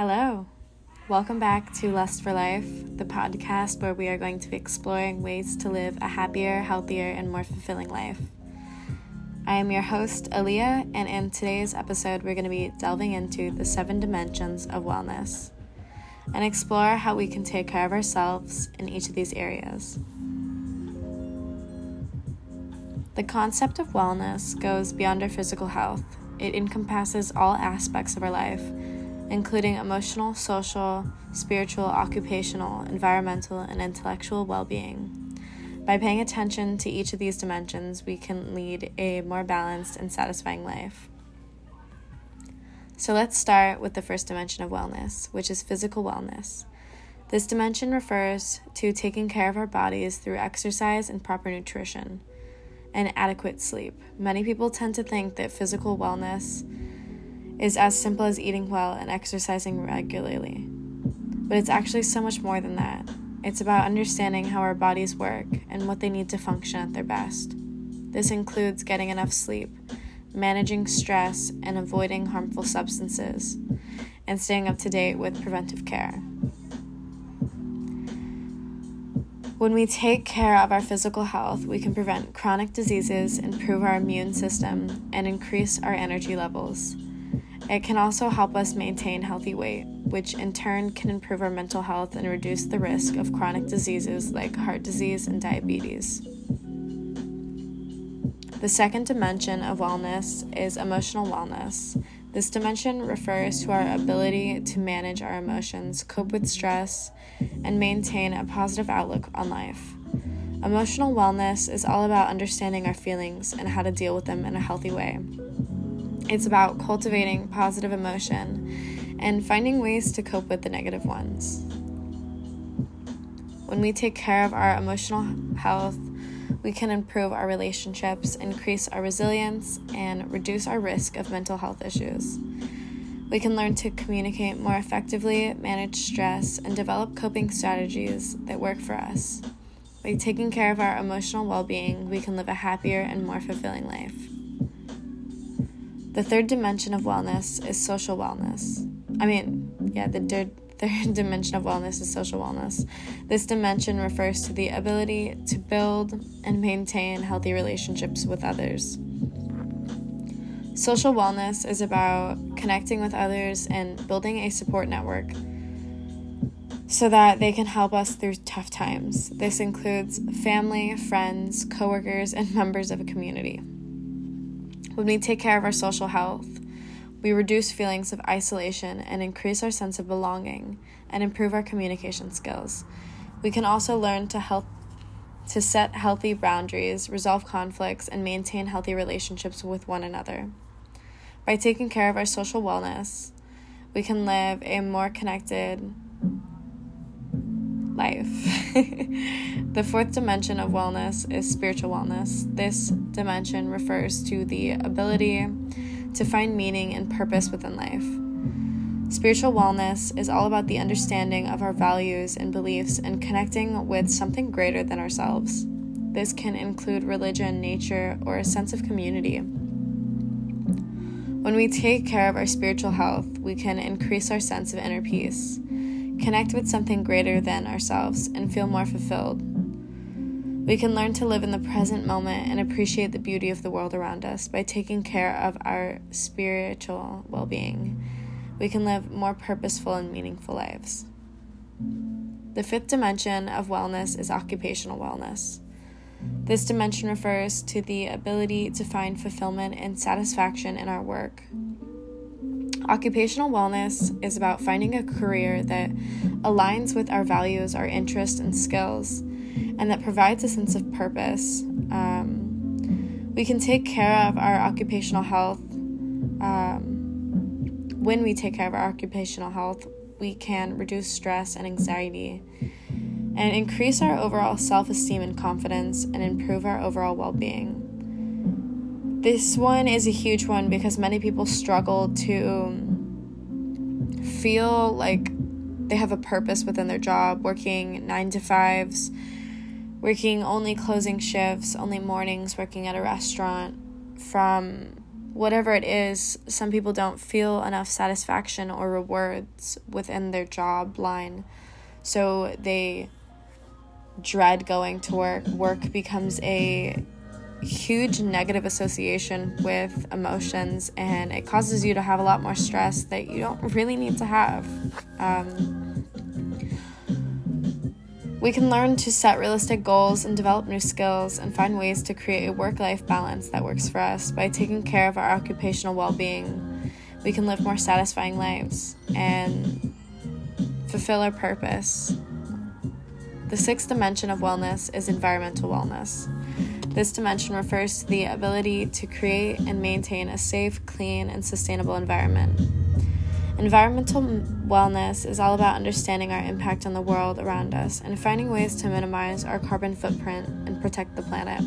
Hello. Welcome back to Lust for Life, the podcast where we are going to be exploring ways to live a happier, healthier, and more fulfilling life. I am your host, Aaliyah, and in today's episode, we're going to be delving into the seven dimensions of wellness and explore how we can take care of ourselves in each of these areas. The concept of wellness goes beyond our physical health. It encompasses all aspects of our life, including emotional, social, spiritual, occupational, environmental, and intellectual well being. By paying attention to each of these dimensions, we can lead a more balanced and satisfying life. So let's start with the first dimension of wellness, which is physical wellness. This dimension refers to taking care of our bodies through exercise and proper nutrition and adequate sleep. Many people tend to think that physical wellness is as simple as eating well and exercising regularly. But it's actually so much more than that. It's about understanding how our bodies work and what they need to function at their best. This includes getting enough sleep, managing stress, and avoiding harmful substances, and staying up to date with preventive care. When we take care of our physical health, we can prevent chronic diseases, improve our immune system, and increase our energy levels. It can also help us maintain healthy weight, which in turn can improve our mental health and reduce the risk of chronic diseases like heart disease and diabetes. The second dimension of wellness is emotional wellness. This dimension refers to our ability to manage our emotions, cope with stress, and maintain a positive outlook on life. Emotional wellness is all about understanding our feelings and how to deal with them in a healthy way. It's about cultivating positive emotion and finding ways to cope with the negative ones. When we take care of our emotional health, we can improve our relationships, increase our resilience, and reduce our risk of mental health issues. We can learn to communicate more effectively, manage stress, and develop coping strategies that work for us. By taking care of our emotional well being, we can live a happier and more fulfilling life. The third dimension of wellness is social wellness. I mean, yeah, the third third dimension of wellness is social wellness. This dimension refers to the ability to build and maintain healthy relationships with others. Social wellness is about connecting with others and building a support network so that they can help us through tough times. This includes family, friends, coworkers, and members of a community. When we take care of our social health, we reduce feelings of isolation and increase our sense of belonging and improve our communication skills. We can also learn to help to set healthy boundaries, resolve conflicts, and maintain healthy relationships with one another. By taking care of our social wellness, we can live a more connected life. the fourth dimension of wellness is spiritual wellness. This dimension refers to the ability to find meaning and purpose within life. Spiritual wellness is all about the understanding of our values and beliefs and connecting with something greater than ourselves. This can include religion, nature, or a sense of community. When we take care of our spiritual health, we can increase our sense of inner peace, connect with something greater than ourselves, and feel more fulfilled. We can learn to live in the present moment and appreciate the beauty of the world around us by taking care of our spiritual well being. We can live more purposeful and meaningful lives. The fifth dimension of wellness is occupational wellness. This dimension refers to the ability to find fulfillment and satisfaction in our work. Occupational wellness is about finding a career that aligns with our values, our interests, and skills and that provides a sense of purpose. Um, we can take care of our occupational health. Um, when we take care of our occupational health, we can reduce stress and anxiety and increase our overall self esteem and confidence and improve our overall well being. This one is a huge one because many people struggle to feel like they have a purpose within their job, working nine to fives, working only closing shifts, only mornings, working at a restaurant from whatever it is, some people don't feel enough satisfaction or rewards within their job line. So they dread going to work. Work becomes a huge negative association with emotions and it causes you to have a lot more stress that you don't really need to have. Um, we can learn to set realistic goals and develop new skills and find ways to create a work life balance that works for us. By taking care of our occupational well being, we can live more satisfying lives and fulfill our purpose. The sixth dimension of wellness is environmental wellness. This dimension refers to the ability to create and maintain a safe, clean, and sustainable environment. Environmental wellness is all about understanding our impact on the world around us and finding ways to minimize our carbon footprint and protect the planet.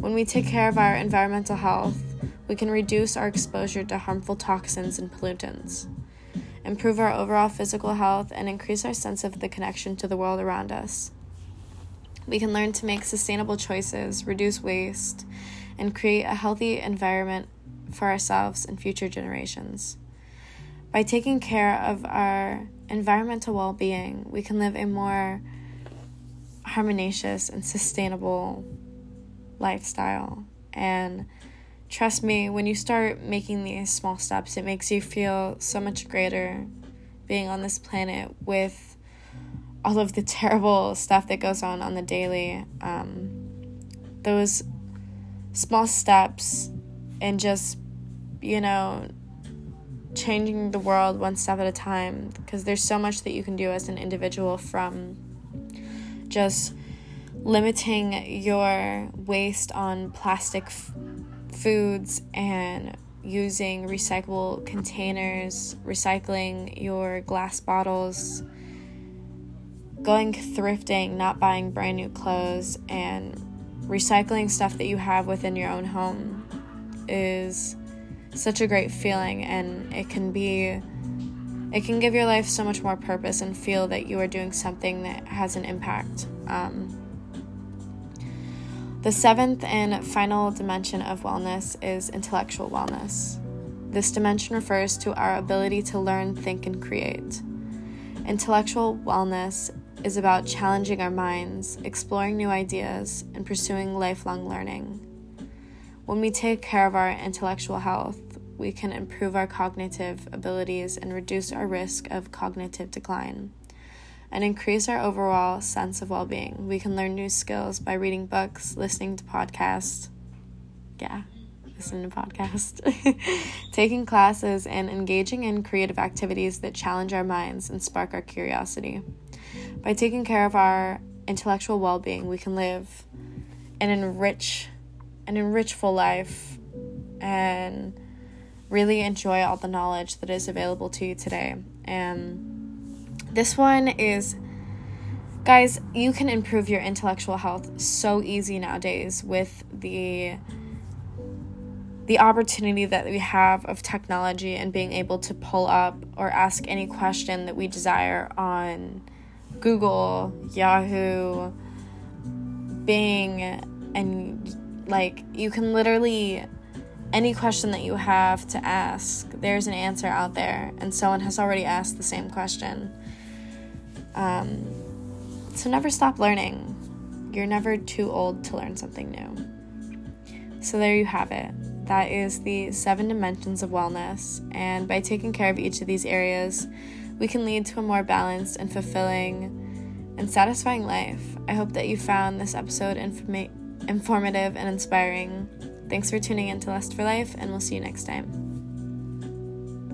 When we take care of our environmental health, we can reduce our exposure to harmful toxins and pollutants, improve our overall physical health, and increase our sense of the connection to the world around us. We can learn to make sustainable choices, reduce waste, and create a healthy environment for ourselves and future generations. By taking care of our environmental well being, we can live a more harmonious and sustainable lifestyle. And trust me, when you start making these small steps, it makes you feel so much greater being on this planet with all of the terrible stuff that goes on on the daily. Um, those small steps and just, you know, changing the world one step at a time because there's so much that you can do as an individual from just limiting your waste on plastic f- foods and using recyclable containers, recycling your glass bottles, going thrifting, not buying brand new clothes, and recycling stuff that you have within your own home is such a great feeling and it can be it can give your life so much more purpose and feel that you are doing something that has an impact. Um, the seventh and final dimension of wellness is intellectual wellness. This dimension refers to our ability to learn think and create. Intellectual wellness is about challenging our minds exploring new ideas and pursuing lifelong learning when we take care of our intellectual health, we can improve our cognitive abilities and reduce our risk of cognitive decline and increase our overall sense of well being. We can learn new skills by reading books, listening to podcasts. Yeah, listening to podcasts, taking classes, and engaging in creative activities that challenge our minds and spark our curiosity. By taking care of our intellectual well being, we can live an enrich an enrichful life and really enjoy all the knowledge that is available to you today. And this one is guys, you can improve your intellectual health so easy nowadays with the the opportunity that we have of technology and being able to pull up or ask any question that we desire on Google, Yahoo, Bing, and like, you can literally, any question that you have to ask, there's an answer out there, and someone has already asked the same question. Um, so never stop learning. You're never too old to learn something new. So there you have it. That is the seven dimensions of wellness, and by taking care of each of these areas, we can lead to a more balanced and fulfilling and satisfying life. I hope that you found this episode informative informative, and inspiring. Thanks for tuning in to Lust for Life, and we'll see you next time.